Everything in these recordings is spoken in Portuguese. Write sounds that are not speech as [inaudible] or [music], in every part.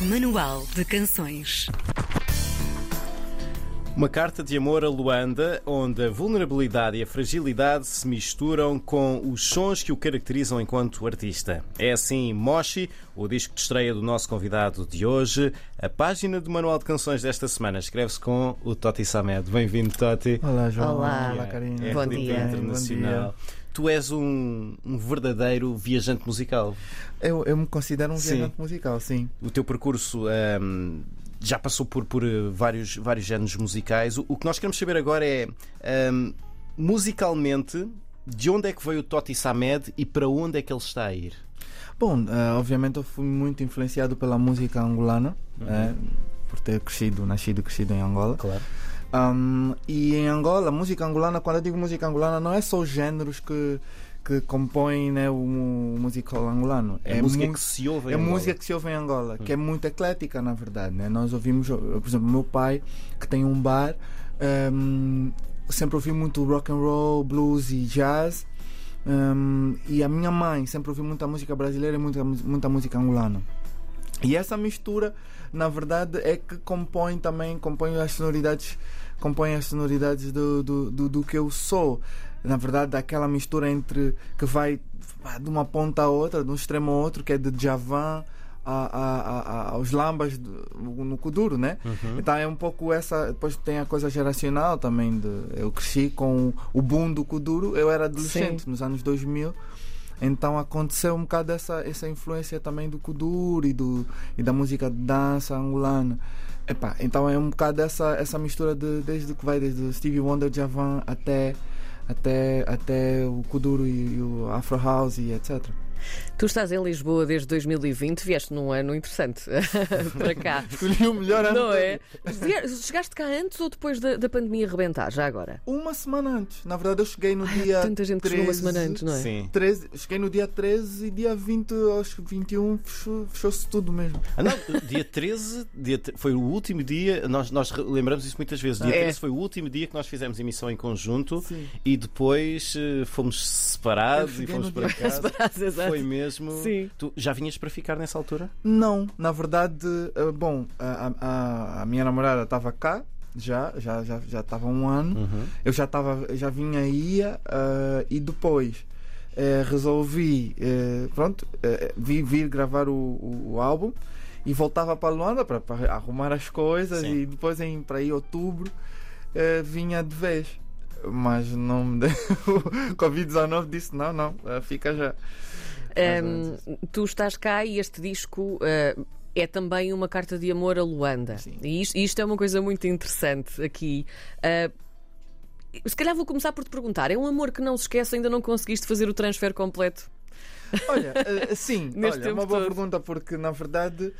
Manual de Canções. Uma carta de amor a Luanda, onde a vulnerabilidade e a fragilidade se misturam com os sons que o caracterizam enquanto artista. É assim Moshi, o disco de estreia do nosso convidado de hoje. A página do Manual de Canções desta semana escreve-se com o Toti Samed. Bem-vindo, Toti. Olá, João. Olá. Olá, Carinha. É Bom dia. Internacional. Tu és um, um verdadeiro viajante musical. Eu, eu me considero um Sim. viajante musical, sim. O teu percurso ahm, já passou por, por eh, vários, vários géneros musicais. O, o que nós queremos saber agora é, ahm, musicalmente, de onde é que veio o Toti Samed e para onde é que ele está a ir? Bom, eh, obviamente eu fui muito influenciado pela música angolana, eh, por ter crescido, nascido e crescido em Angola. Claro. Um, e em Angola, música angolana, quando eu digo música angolana, não é só os géneros que, que compõem né, o, mu- musical angolano. É, música mu- que se ouve em É Angola. música que se ouve em Angola, que é muito eclética, na verdade. Né? Nós ouvimos, por exemplo, meu pai, que tem um bar, hum, sempre ouvi muito rock and roll, blues e jazz. Hum, e a minha mãe sempre ouviu muita música brasileira e muita, mu- muita música angolana. E essa mistura, na verdade, é que compõe também, compõe as sonoridades, compõe as sonoridades do, do, do, do que eu sou. Na verdade, aquela mistura entre que vai de uma ponta a outra, de um extremo a outro, que é de Javan a, a, a- a- aos lambas do- no Kuduro, né? Então é um pouco essa. Depois tem a coisa geracional também. De, eu cresci com o boom do Kuduro, eu era adolescente nos anos 2000. Então aconteceu um bocado essa, essa influência também do Kuduro e, do, e da música de dança angolana. Epá, então é um bocado essa, essa mistura de, desde que vai desde Stevie Wonder, Javan até, até, até o Kuduro e, e o Afro House e etc. Tu estás em Lisboa desde 2020, vieste num ano interessante [laughs] para cá. [laughs] Escolhi o melhor ano. Não é? Chegaste cá antes ou depois da, da pandemia rebentar, já agora? Uma semana antes. Na verdade, eu cheguei no Ai, dia. tanta gente que 13, chegou uma semana antes, não é? Sim. 13, cheguei no dia 13 e dia 20 aos 21 fechou- fechou-se tudo mesmo. Ah, não, dia 13 dia foi o último dia, nós, nós lembramos isso muitas vezes. Dia É. 13 foi o último dia que nós fizemos emissão em conjunto Sim. e depois eh, fomos separados e fomos para casa. [laughs] Separados, exato. Foi mesmo. Sim. Tu já vinhas para ficar nessa altura? Não, na verdade, eh, bom, a, a, a minha namorada estava cá. Já, já, já, já estava um ano. Uhum. Eu já estava, já vinha aí eh, e depois eh, resolvi, eh, pronto, vir, vir gravar o, o, o álbum e voltava para Luanda para, arrumar as coisas Sim. e depois em para aí outubro vinha de vez. Mas não me [laughs] deu. O Covid-19 disse: não, não, fica já. Hum, tu estás cá e este disco eh, é também uma carta de amor a Luanda. Sim. E isto, isto é uma coisa muito interessante aqui. Eh, se calhar vou começar por te perguntar: é um amor que não se esquece, ainda não conseguiste fazer o transfer completo? Olha, eh, [laughs] sim, olha, uma boa todo. pergunta, porque na verdade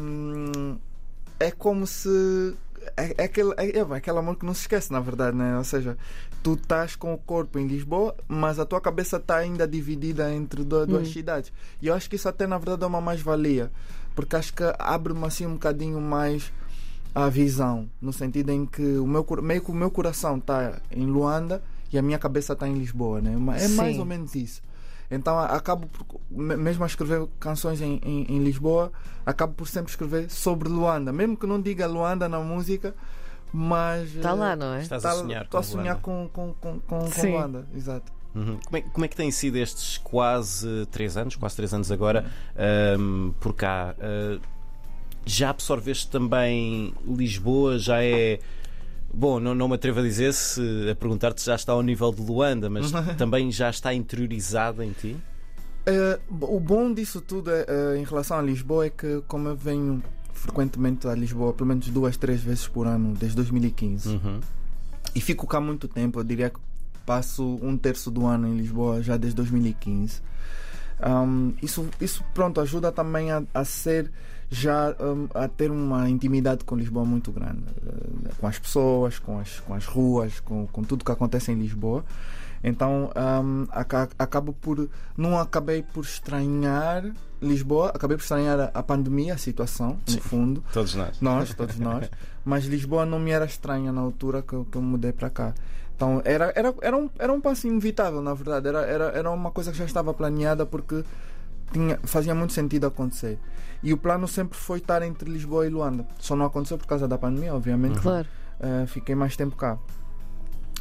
hum, é como se. É, é aquele, é, é aquele amor que não se esquece, na verdade, né? Ou seja, tu estás com o corpo em Lisboa, mas a tua cabeça está ainda dividida entre du- duas Hum. cidades. E eu acho que isso até na verdade é uma mais-valia, porque acho que abre-me assim um bocadinho mais a visão, no sentido em que o meu, meio que o meu coração está em Luanda e a minha cabeça está em Lisboa, né? Ma- É mais Sim. ou menos isso. Então acabo por, me- mesmo a escrever canções em, em, em Lisboa, acabo por sempre escrever sobre Luanda, mesmo que não diga Luanda na música, mas Está eh, lá, não é? Estás tá- a sonhar Estou a com sonhar Luanda. com, com, com, com, com. Luanda, exato. Uhum. Como, é, como é que têm sido estes quase três anos, quase três anos agora, ahm, por cá? Ah, já absorveste também Lisboa? Já é. Bom, não, não me atrevo a dizer se a perguntar-te se já está ao nível de Luanda, mas [laughs] também já está interiorizada em ti? Eh, o bom disso tudo é, eh, em relação a Lisboa é que, como eu venho frequentemente a Lisboa, pelo menos duas, três vezes por ano, desde 2015, Uhum. e fico cá muito tempo, eu diria que passo um terço do ano em Lisboa já desde 2015. Um, isso, isso pronto ajuda também a, a ser já um, a ter uma intimidade com Lisboa muito grande eh, com as pessoas com as, com as ruas com, com tudo que acontece em Lisboa então um, aca- acabo por não acabei por estranhar Lisboa acabei por estranhar a, a pandemia a situação no Sim. fundo Todos nós. nós, todos [laughs] nós. Mas Lisboa não me era estranha na altura que eu, que eu mudei para cá. Então era, era, era, um, era um passo inevitável, na verdade. Era, era, era uma coisa que já estava planeada porque tinha, fazia muito sentido acontecer. E o plano sempre foi estar entre Lisboa e Luanda. Só não aconteceu por causa da pandemia, obviamente. Claro. Uh, fiquei mais tempo cá.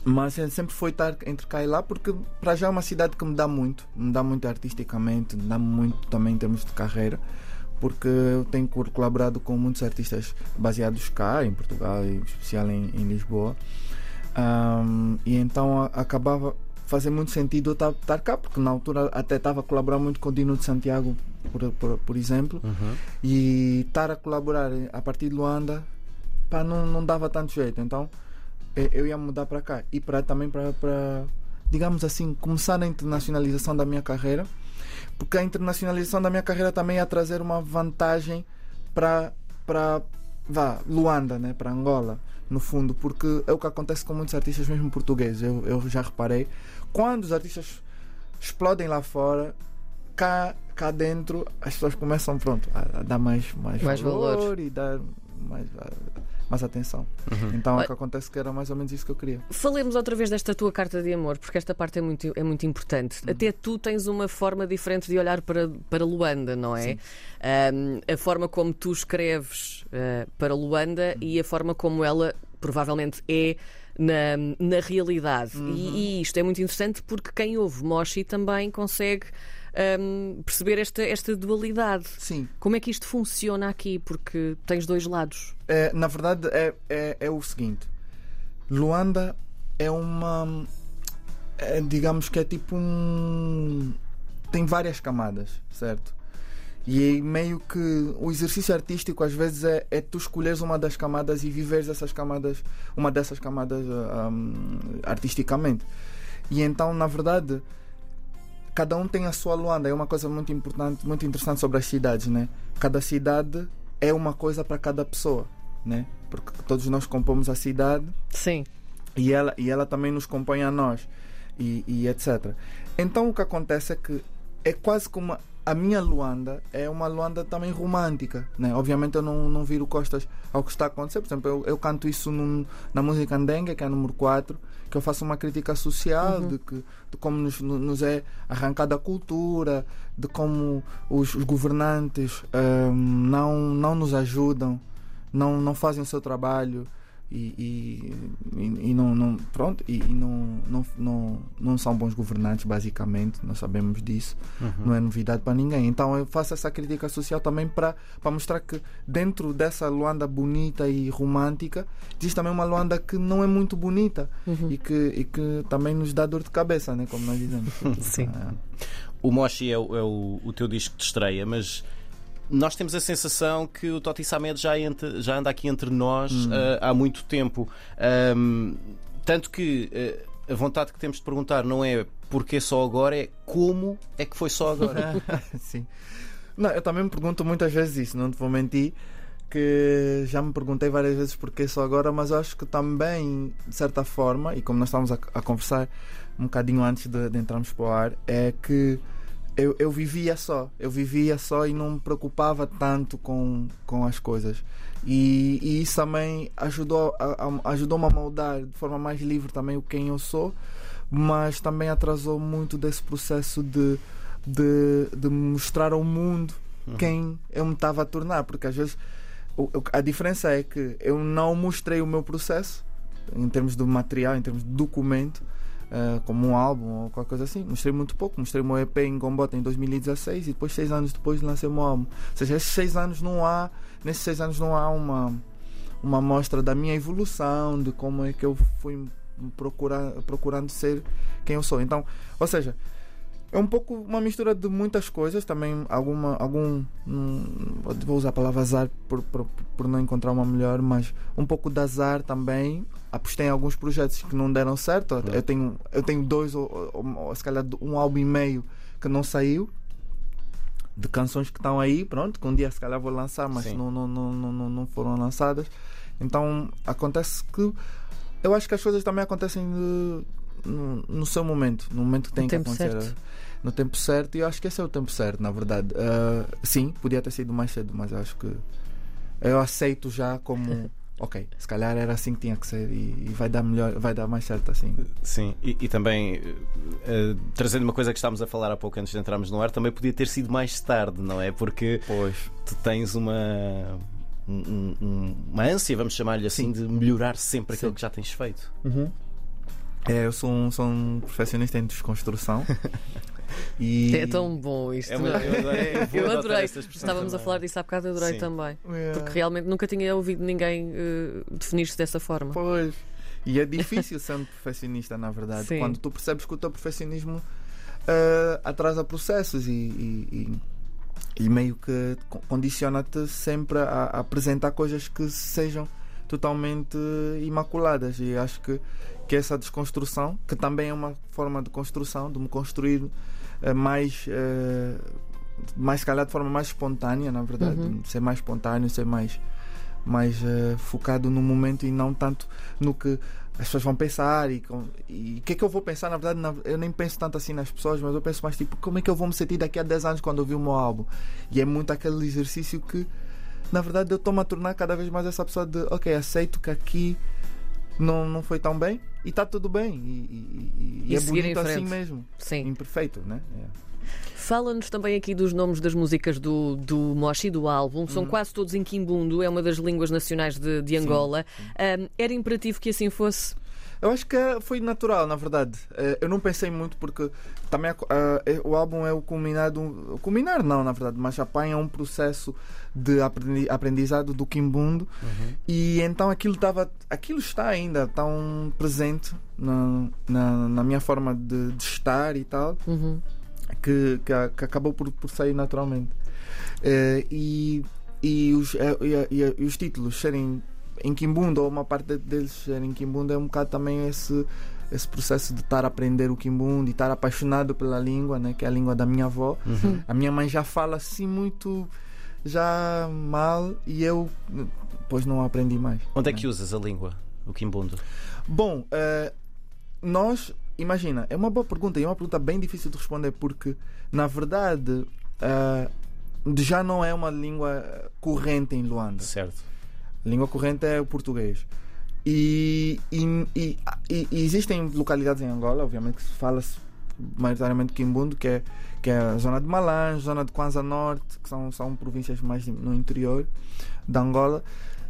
Mas eh, sempre foi estar entre cá e lá, porque para já é uma cidade que me dá muito, me dá muito artisticamente, me dá muito também em termos de carreira, porque eu tenho colaborado com muitos artistas baseados cá, em Portugal, em especial em, em Lisboa. Um, e então acabava fazer muito sentido eu estar cá, porque na altura até estava a colaborar muito com o Dino de Santiago, por, por, por exemplo, Uhum. e estar a colaborar a partir de Luanda pá, não, não dava tanto jeito. Então eh, eu ia mudar para cá e para também para, digamos assim, começar a internacionalização da minha carreira, porque a internacionalização da minha carreira também ia trazer uma vantagem para, para vá, Luanda, né, para Angola, no fundo, porque é o que acontece com muitos artistas, mesmo portugueses. Eu, eu já reparei. Quando os artistas explodem lá fora, cá, cá dentro as pessoas começam pronto, a, a dar mais, mais, Mais valor, valor. e dar mais, mais atenção. Uhum. Então é o que acontece que era mais ou menos isso que eu queria. Falemos outra vez desta tua carta de amor, porque esta parte é muito, é muito importante. Uhum. Até tu tens uma forma diferente de olhar para, para Luanda, não é? Ahm, a forma como tu escreves ah, para Luanda Uhum. e a forma como ela provavelmente é na, na realidade. Uhum. E, e isto é muito interessante porque quem ouve Moshi também consegue ahm, perceber esta, esta dualidade. Sim, Como é que isto funciona aqui? Porque tens dois lados. É, na verdade é, é, é o seguinte: Luanda é uma. é, digamos que é tipo um. tem várias camadas, certo? E meio que o exercício artístico às vezes é, é tu escolheres uma das camadas e viveres essas camadas, uma dessas camadas ah, hum, artisticamente. E então, na verdade, cada um tem a sua Luanda. É uma coisa muito importante, muito interessante sobre as cidades, né? Cada cidade é uma coisa para cada pessoa, né? Porque todos nós compomos a cidade Sim. e ela, e ela também nos compõe a nós e, e etc. Então o que acontece é que é quase como a, minha Luanda é uma Luanda também romântica, né? Obviamente eu não, não viro costas ao que está a acontecer. Por exemplo, eu, eu canto isso num- na música Andenga, que é a número 4, que eu faço uma crítica social de, que, de como nos, nos é arrancada a cultura, de como os, os governantes hum, não, não nos ajudam, não, não fazem o seu trabalho e, e, e- não, não pronto e, e não, não, não, não são bons governantes basicamente nós sabemos disso. Não é novidade para ninguém. Então eu faço essa crítica social também para para mostrar que dentro dessa Luanda bonita e romântica existe também uma Luanda que não é muito bonita e que e que também nos dá dor de cabeça né como nós dizemos. [laughs] Sim. Ah, O Moshi é, o, é o- o teu disco de estreia, mas nós temos a sensação que o Toti Samed já, entre- já anda aqui entre nós ah, há muito tempo. Ahm, tanto que ah, a vontade que temos de perguntar não é porque só agora, é como é que foi só agora. [laughs] Sim. Não, eu também me pergunto muitas vezes isso, não te vou mentir, que já me perguntei várias vezes porquê só agora, mas eu acho que também, de certa forma, e como nós estávamos a, a conversar um bocadinho antes de, de entrarmos para o ar, é que eu, eu vivia só, eu vivia só e não me preocupava tanto com, com as coisas. E, e isso também ajudou a, a- ajudou-me a moldar de forma mais livre também o quem eu sou, mas também atrasou muito desse processo de, de, de mostrar ao mundo quem eu me estava a tornar, porque às vezes a diferença é que eu não mostrei o meu processo em termos de material, em termos de documento, eh, como um álbum ou qualquer coisa assim. Mostrei muito pouco. Mostrei meu EP em Gombota em 2016 e depois, seis anos depois, lancei meu álbum. Ou seja, esses seis anos não há, nesses seis anos não há uma, uma mostra da minha evolução, de como é que eu fui procurar, procurando ser quem eu sou. Então, ou seja, é um pouco uma mistura de muitas coisas, também alguma, algum, hum, vou usar a palavra azar por, por, por não encontrar uma melhor, mas um pouco de azar também. Apostei em alguns projetos que não deram certo. Eu tenho, eu tenho dois, ou, ou, ou se calhar um álbum e meio que não saiu. De canções que estão aí, pronto, que um dia se calhar vou lançar, mas não, não, não, não, não foram lançadas. Então acontece que eu acho que as coisas também acontecem de- no, no seu momento, no momento que tem No que tempo acontecer. certo. No tempo certo, e eu acho que esse é o tempo certo, na verdade. Ah, sim, podia ter sido mais cedo, mas eu acho que eu aceito já como, [laughs] ok, se calhar era assim que tinha que ser e, e vai dar melhor, vai dar mais certo assim. Sim, e, e também eh, eh, trazendo uma coisa que estávamos a falar há pouco antes de entrarmos no ar, também podia ter sido mais tarde, não é? Porque Pois. tu tens uma. um- um- uma ânsia, vamos chamar-lhe assim, de melhorar sempre aquilo Sim. que já tens feito. É, eu sou um, sou um profissionista em desconstrução. [laughs] e É tão bom isto. É uma- eu adorei- eu adorei. [laughs] Estávamos a também. falar disso há bocado, adorei Sim. também. É, Porque realmente nunca tinha ouvido ninguém eh, definir-se dessa forma. Pois. E é difícil ser um perfeccionista, na verdade. Sim. Quando tu percebes que o teu perfeccionismo eh, atrasa processos e, e- e- e meio que co- condiciona-te sempre a, a apresentar coisas que sejam totalmente imaculadas. E acho que, que essa desconstrução, que também é uma forma de construção, de me construir eh, mais. eh, mais calhar de forma mais espontânea, na verdade, Uhum. ser mais espontâneo, ser mais mais eh, focado no momento e não tanto no que as pessoas vão pensar e e o que é que eu vou pensar, na verdade, na- eu nem penso tanto assim nas pessoas, mas eu penso mais tipo, como é que eu vou me sentir daqui a 10 anos quando ouvir o meu álbum? E é muito aquele exercício que, na verdade, eu estou-me a tornar cada vez mais essa pessoa de, ok, aceito que aqui não, não foi tão bem e está tudo bem. E, e- e- e é bonito assim mesmo. Sim. Imperfeito, né? É. Fala-nos também aqui dos nomes das músicas do, do Moshi, do álbum. São quase todos em Kimbundo, é uma das línguas nacionais de, de Angola. Um, era imperativo que assim fosse? Eu acho que foi natural, na verdade. Eh, Eu não pensei muito porque também é- o álbum é o culminado, o culminar não, na verdade, mas apanha um processo de aprendi- aprendizado do Kimbundo e então aquilo estava, aquilo está ainda tão presente na, na, na minha forma de, de estar e tal Uhum. que, que, a- que acabou por, por sair naturalmente. E, e, os, e, e- e os títulos serem em Kimbundo, ou uma parte deles em Kimbundo, é um bocado também esse, esse processo de estar a aprender o Kimbundo e estar apaixonado pela língua, né, que é a língua da minha avó. Uhum. A minha mãe já fala assim muito já mal e eu depois não aprendi mais. Onde é né? que usas a língua, o Kimbundo? Bom, eh, nós, imagina, é uma boa pergunta e é uma pergunta bem difícil de responder porque, na verdade, eh, já não é uma língua corrente em Luanda. Certo. A língua corrente é o português. E, e, e- e- existem localidades em Angola, obviamente, que se fala-se maioritariamente Quimbundo, que é, que é a zona de Malange, zona de Kwanza Norte, que são, são províncias mais no interior da Angola.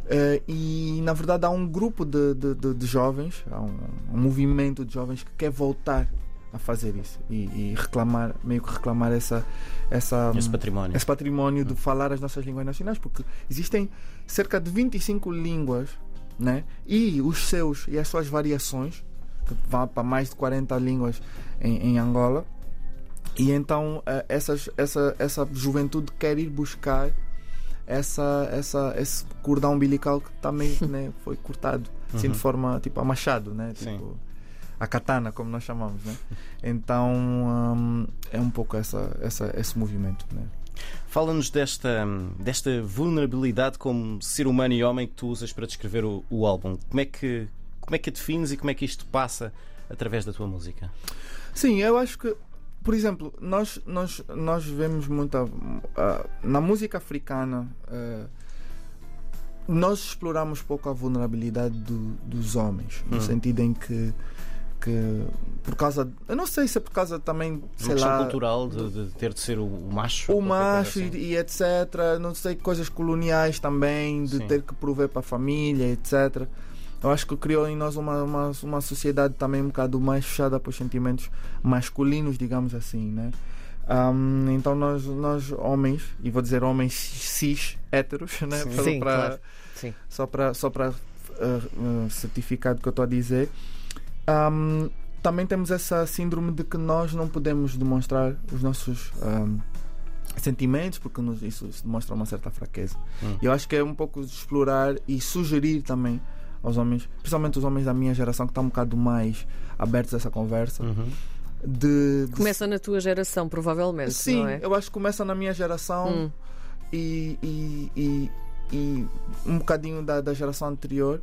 Eh, e na verdade há um grupo de, de, de- de jovens, há um, um movimento de jovens que quer voltar a fazer isso e, e reclamar, meio que reclamar essa, essa, Esse património. esse património de falar as nossas línguas nacionais, porque existem cerca de 25 línguas, né? E os seus e as suas variações, que vão para mais de 40 línguas em, em Angola. E então eh, essas, essa, essa juventude quer ir buscar essa, essa, esse cordão umbilical que também [laughs] né, foi cortado, assim Uhum. de forma tipo a machado, né? Sim. A katana, como nós chamamos, né? Então hum, é um pouco essa, essa, esse movimento, né? Fala-nos desta, desta vulnerabilidade como ser humano e homem que tu usas para descrever o, o álbum. Como é, que, como é que a defines e como é que isto passa através da tua música? Sim, eu acho que, por exemplo, nós, nós, nós vemos muita. ah, na música africana, ah, nós exploramos pouco a vulnerabilidade do- dos homens, no Hum. sentido em que. Que por causa. Eu não sei se é por causa também, Uma sei questão lá. cultural de, de ter de ser o, o macho? O macho assim. e, e etc. Não sei, coisas coloniais também, de Sim. ter que prover para a família, etc. Eu acho que criou em nós uma, uma, uma sociedade também um bocado mais fechada para os sentimentos masculinos, digamos assim, né? Ahm, então nós, nós homens, e vou dizer homens cis, héteros, né? Sim. Sim, para- claro. Sim. só para só para uh, uh, certificar do que eu estou a dizer. Ahm, também temos essa síndrome de que nós não podemos demonstrar os nossos ahm, sentimentos porque nos- isso, isso demonstra uma certa fraqueza. Hum. E eu acho que é um pouco de explorar e sugerir também aos homens, principalmente os homens da minha geração que estão um bocado mais abertos a essa conversa, Uhum. de, de Começa na tua geração, provavelmente, Sim, não é? eu acho que começa na minha geração Hum. e, e, e, e um bocadinho da, da geração anterior,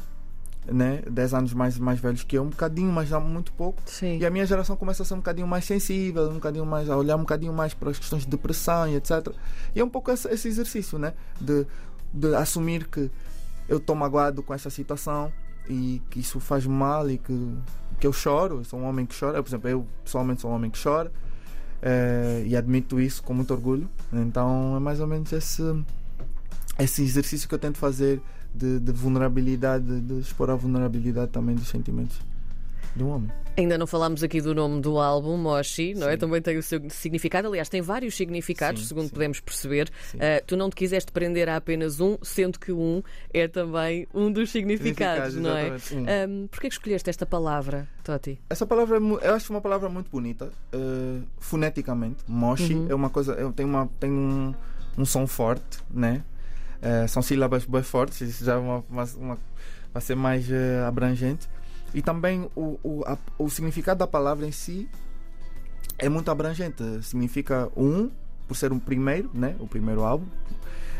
né? 10 anos mais, mais velhos que eu, um bocadinho, mas já muito pouco. Sim. E a minha geração começa a ser um bocadinho mais sensível, um bocadinho mais, a olhar um bocadinho mais para as questões de depressão e etc. E é um pouco esse, esse exercício, né? De, de assumir que eu estou magoado com essa situação e que isso faz mal e que, que eu choro. Eu sou um homem que chora. Eu, por exemplo, eu pessoalmente sou um homem que chora eh, e admito isso com muito orgulho. Então é mais ou menos esse, esse exercício que eu tento fazer de, de vulnerabilidade, de, expor a vulnerabilidade também dos sentimentos de um homem. Ainda não falámos aqui do nome do álbum, Moshi, não é? Sim. Também tem o seu significado. Aliás, tem vários significados, Sim, segundo sim. podemos perceber. Uh, tu não te quiseste prender a apenas um, sendo que um é também um dos significados, não é? Um. Um, Porquê que escolheste esta palavra, Toti? Essa palavra, é eu acho uma palavra muito bonita, eh, foneticamente. Moshi Uhum. é uma coisa, é- tem, uma, tem um, um som forte, né? Eh, são sílabas bem fortes, isso já é uma, uma, uma- vai ser mais eh, abrangente. E também o, o, a- o significado da palavra em si é muito abrangente. Significa um, por ser o primeiro, né? O primeiro álbum.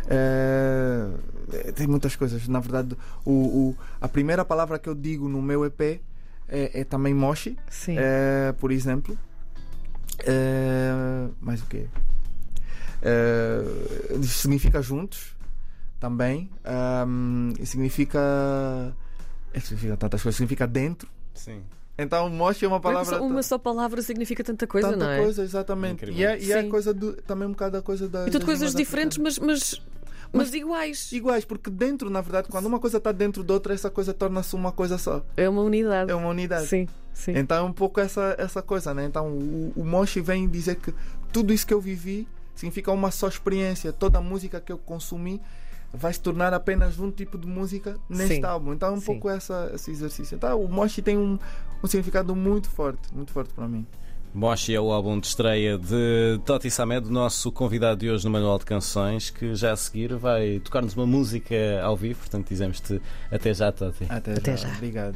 Eh, tem muitas coisas. Na verdade, o, o- a primeira palavra que eu digo no meu EP é, é também Moshi. Eh, por exemplo. Eh, mais o quê? Significa juntos também. Ahm, e significa. é que significa tantas coisas. Significa dentro. Sim. Então, Moshi é uma palavra. uma só palavra significa tanta coisa, tanta não é? coisa, exatamente. Incrível. E é, e é coisa do, também um bocado a coisa da. E tudo coisas diferentes, africanas. mas, mas, mas iguais. Iguais, porque dentro, na verdade, quando uma coisa está dentro de outra, essa coisa torna-se uma coisa só. É uma unidade. É uma unidade. Sim, sim. Então é um pouco essa, essa coisa, né? Então o, o Moshi vem dizer que tudo isso que eu vivi significa uma só experiência. Toda a música que eu consumi vai se tornar apenas um tipo de música neste Sim. álbum. Então é um Sim. pouco essa, esse exercício. Então o Moshi tem um, um significado muito forte, muito forte para mim. Moshi é o álbum de estreia de Toti Samed, nosso convidado de hoje no Manual de Canções, que já a seguir vai tocar-nos uma música ao vivo. Portanto, dizemos-te até já, Toti. Até, Até já. já. Obrigado.